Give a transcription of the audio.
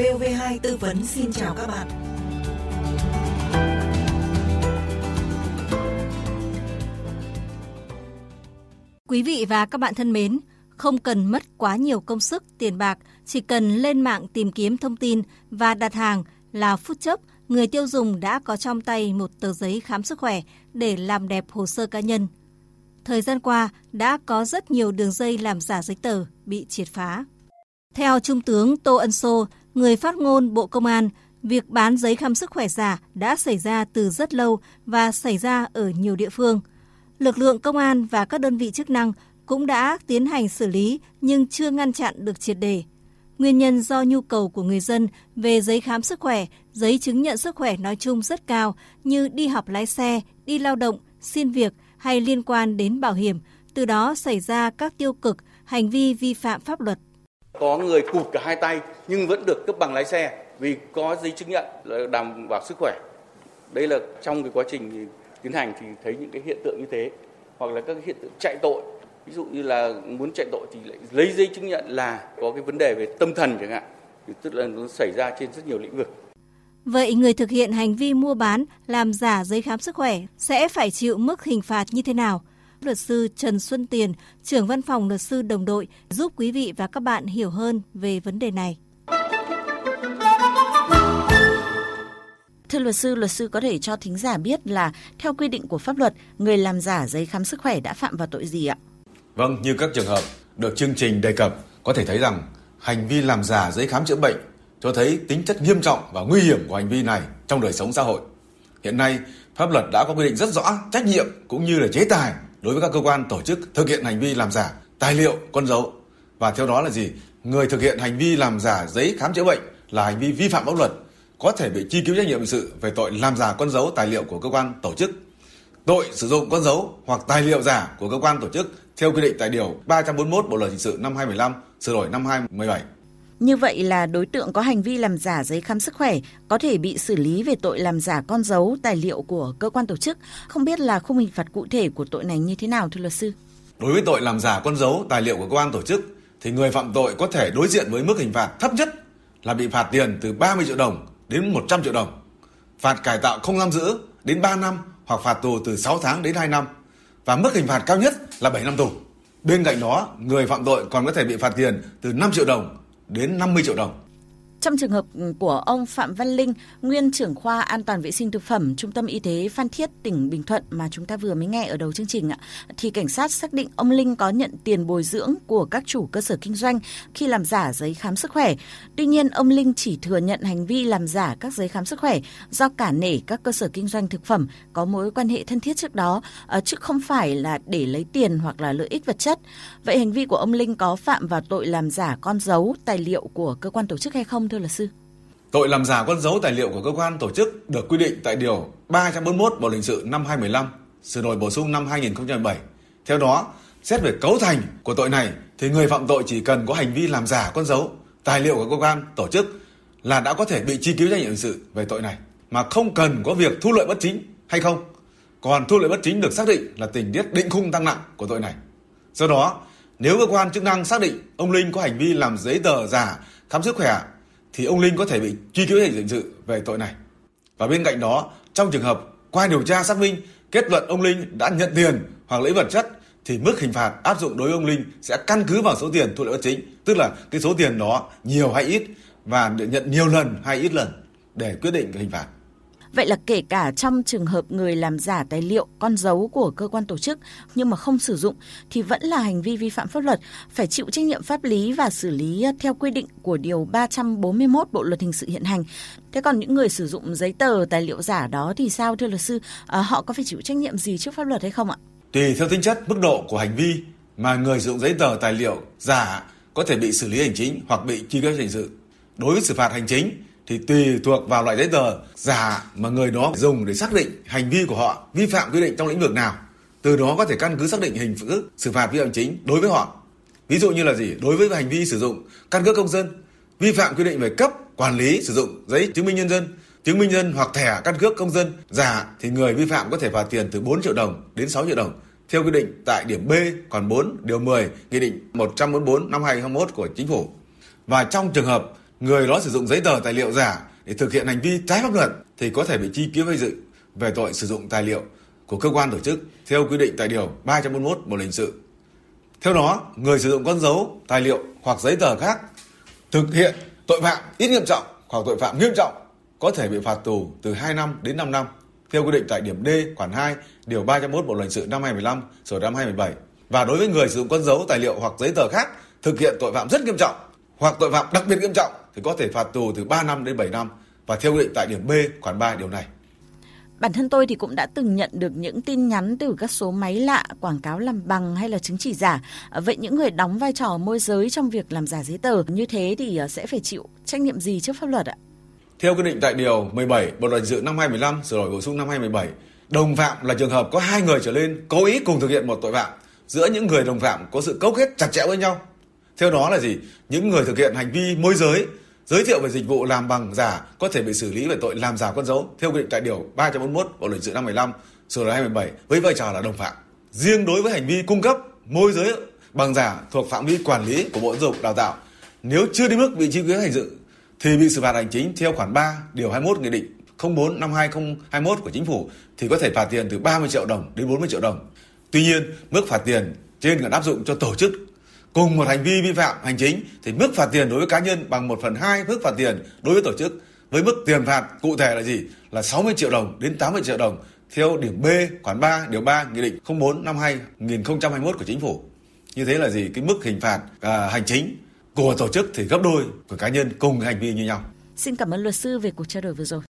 VOV2 tư vấn xin chào các bạn. Quý vị và các bạn thân mến, không cần mất quá nhiều công sức, tiền bạc, chỉ cần lên mạng tìm kiếm thông tin và đặt hàng là phút chốc người tiêu dùng đã có trong tay một tờ giấy khám sức khỏe để làm đẹp hồ sơ cá nhân. Thời gian qua, đã có rất nhiều đường dây làm giả giấy tờ bị triệt phá. Theo Trung tướng Tô Ân Sô, người phát ngôn Bộ Công an, việc bán giấy khám sức khỏe giả đã xảy ra từ rất lâu và xảy ra ở nhiều địa phương. Lực lượng công an và các đơn vị chức năng cũng đã tiến hành xử lý nhưng chưa ngăn chặn được triệt đề. Nguyên nhân do nhu cầu của người dân về giấy khám sức khỏe, giấy chứng nhận sức khỏe nói chung rất cao như đi học lái xe, đi lao động, xin việc hay liên quan đến bảo hiểm, từ đó xảy ra các tiêu cực, hành vi vi phạm pháp luật. Có người cụt cả hai tay nhưng vẫn được cấp bằng lái xe vì có giấy chứng nhận là đảm bảo sức khỏe. Đây là trong cái quá trình tiến hành thì thấy những cái hiện tượng như thế hoặc là các hiện tượng chạy tội ví dụ như là muốn chạy tội thì lại lấy giấy chứng nhận là có cái vấn đề về tâm thần chẳng hạn thì tức là nó xảy ra trên rất nhiều lĩnh vực Vậy người thực hiện hành vi mua bán, làm giả giấy khám sức khỏe sẽ phải chịu mức hình phạt như thế nào? Luật sư Trần Xuân Tiền, trưởng văn phòng luật sư đồng đội, giúp quý vị và các bạn hiểu hơn về vấn đề này. Thưa luật sư, luật sư có thể cho thính giả biết là theo quy định của pháp luật, người làm giả giấy khám sức khỏe đã phạm vào tội gì ạ? Vâng, như các trường hợp được chương trình đề cập, có thể thấy rằng hành vi làm giả giấy khám chữa bệnh cho thấy tính chất nghiêm trọng và nguy hiểm của hành vi này trong đời sống xã hội. Hiện nay, pháp luật đã có quy định rất rõ trách nhiệm cũng như là chế tài đối với các cơ quan tổ chức thực hiện hành vi làm giả tài liệu, con dấu. Và theo đó là gì? Người thực hiện hành vi làm giả giấy khám chữa bệnh là hành vi vi phạm pháp luật, có thể bị truy cứu trách nhiệm hình sự về tội làm giả con dấu tài liệu của cơ quan tổ chức, tội sử dụng con dấu hoặc tài liệu giả của cơ quan tổ chức theo quy định tại điều 341 Bộ luật hình sự năm 2015 sửa đổi năm 2017. Như vậy là đối tượng có hành vi làm giả giấy khám sức khỏe có thể bị xử lý về tội làm giả con dấu tài liệu của cơ quan tổ chức. Không biết là khung hình phạt cụ thể của tội này như thế nào thưa luật sư? Đối với tội làm giả con dấu tài liệu của cơ quan tổ chức thì người phạm tội có thể đối diện với mức hình phạt thấp nhất là bị phạt tiền từ 30 triệu đồng đến 100 triệu đồng. Phạt cải tạo không giam giữ đến 3 năm hoặc phạt tù từ 6 tháng đến 2 năm và mức hình phạt cao nhất là 7 năm tù. Bên cạnh đó, người phạm tội còn có thể bị phạt tiền từ 5 triệu đồng đến 50 triệu đồng. Trong trường hợp ừ, của ông Phạm Văn Linh, nguyên trưởng khoa an toàn vệ sinh thực phẩm Trung tâm Y tế Phan Thiết, tỉnh Bình Thuận mà chúng ta vừa mới nghe ở đầu chương trình ạ, thì cảnh sát xác định ông Linh có nhận tiền bồi dưỡng của các chủ cơ sở kinh doanh khi làm giả giấy khám sức khỏe. Tuy nhiên, ông Linh chỉ thừa nhận hành vi làm giả các giấy khám sức khỏe do cả nể các cơ sở kinh doanh thực phẩm có mối quan hệ thân thiết trước đó, ờ, chứ không phải là để lấy tiền hoặc là lợi ích vật chất. Vậy hành vi của ông Linh có phạm vào tội làm giả con dấu, tài liệu của cơ quan tổ chức hay không thưa luật sư? Tội làm giả con dấu tài liệu của cơ quan tổ chức được quy định tại điều 341 Bộ luật hình sự năm 2015, sửa đổi bổ sung năm 2007. Theo đó, xét về cấu thành của tội này thì người phạm tội chỉ cần có hành vi làm giả con dấu tài liệu của cơ quan tổ chức là đã có thể bị truy cứu trách nhiệm hình sự về tội này mà không cần có việc thu lợi bất chính hay không. Còn thu lợi bất chính được xác định là tình tiết định khung tăng nặng của tội này. Do đó, nếu cơ quan chức năng xác định ông Linh có hành vi làm giấy tờ giả khám sức khỏe thì ông Linh có thể bị truy cứu hình sự về tội này. Và bên cạnh đó, trong trường hợp qua điều tra xác minh kết luận ông Linh đã nhận tiền hoặc lấy vật chất thì mức hình phạt áp dụng đối với ông Linh sẽ căn cứ vào số tiền thu lợi bất chính, tức là cái số tiền đó nhiều hay ít và được nhận nhiều lần hay ít lần để quyết định cái hình phạt. Vậy là kể cả trong trường hợp người làm giả tài liệu, con dấu của cơ quan tổ chức nhưng mà không sử dụng thì vẫn là hành vi vi phạm pháp luật, phải chịu trách nhiệm pháp lý và xử lý à, theo quy định của điều 341 Bộ luật hình sự hiện hành. Thế còn những người sử dụng giấy tờ tài liệu giả đó thì sao thưa luật sư? À, họ có phải chịu trách nhiệm gì trước pháp luật hay không ạ? Tùy theo tính chất, mức độ của hành vi mà người sử dụng giấy tờ tài liệu giả có thể bị xử lý hành chính hoặc bị truy cứu hình sự. Đối với xử phạt hành chính thì tùy thuộc vào loại giấy tờ giả mà người đó dùng để xác định hành vi của họ vi phạm quy định trong lĩnh vực nào. Từ đó có thể căn cứ xác định hình thức xử phạt vi phạm chính đối với họ. Ví dụ như là gì? Đối với hành vi sử dụng căn cước công dân, vi phạm quy định về cấp quản lý sử dụng giấy chứng minh nhân dân, chứng minh nhân hoặc thẻ căn cước công dân giả thì người vi phạm có thể phạt tiền từ 4 triệu đồng đến 6 triệu đồng theo quy định tại điểm B khoản 4 điều 10 Nghị định 144 năm 2021 của Chính phủ. Và trong trường hợp người đó sử dụng giấy tờ tài liệu giả để thực hiện hành vi trái pháp luật thì có thể bị truy cứu hình sự về tội sử dụng tài liệu của cơ quan tổ chức theo quy định tại điều 341 Bộ luật hình sự. Theo đó, người sử dụng con dấu, tài liệu hoặc giấy tờ khác thực hiện tội phạm ít nghiêm trọng hoặc tội phạm nghiêm trọng có thể bị phạt tù từ 2 năm đến 5 năm theo quy định tại điểm D khoản 2 điều 301 Bộ luật hình sự năm 2015 sửa năm 2017. Và đối với người sử dụng con dấu, tài liệu hoặc giấy tờ khác thực hiện tội phạm rất nghiêm trọng hoặc tội phạm đặc biệt nghiêm trọng thì có thể phạt tù từ 3 năm đến 7 năm và theo quy định tại điểm B khoản 3 điều này. Bản thân tôi thì cũng đã từng nhận được những tin nhắn từ các số máy lạ, quảng cáo làm bằng hay là chứng chỉ giả. Vậy những người đóng vai trò môi giới trong việc làm giả giấy tờ như thế thì ờ, sẽ phải chịu trách nhiệm gì trước pháp luật ạ? Theo quy định tại điều 17 Bộ luật sự năm 2015 sửa đổi bổ sung năm 2017, đồng phạm là trường hợp có hai người trở lên cố ý cùng thực hiện một tội phạm giữa những người đồng phạm có sự cấu kết chặt chẽ với nhau. Theo đó là gì? Những người thực hiện hành vi môi giới giới thiệu về dịch vụ làm bằng giả có thể bị xử lý về tội làm giả con dấu theo quy định tại điều 341 Bộ luật hình sự năm 15 sửa đổi 2017 với vai trò là đồng phạm. Riêng đối với hành vi cung cấp môi giới bằng giả thuộc phạm vi quản lý của Bộ Giáo dục Đào tạo, nếu chưa đến mức bị truy cứu hành sự thì bị xử phạt hành chính theo khoản 3 điều 21 Nghị định 04 năm 2021 của Chính phủ thì có thể phạt tiền từ 30 triệu đồng đến 40 triệu đồng. Tuy nhiên, mức phạt tiền trên còn áp dụng cho tổ chức cùng một hành vi vi phạm hành chính thì mức phạt tiền đối với cá nhân bằng 1 phần 2 mức phạt tiền đối với tổ chức với mức tiền phạt cụ thể là gì là 60 triệu đồng đến 80 triệu đồng theo điểm B khoản 3 điều 3 nghị định 04 năm 2021 của chính phủ. Như thế là gì? Cái mức hình phạt à, hành chính của tổ chức thì gấp đôi của cá nhân cùng hành vi như nhau. Xin cảm ơn luật sư về cuộc trao đổi vừa rồi.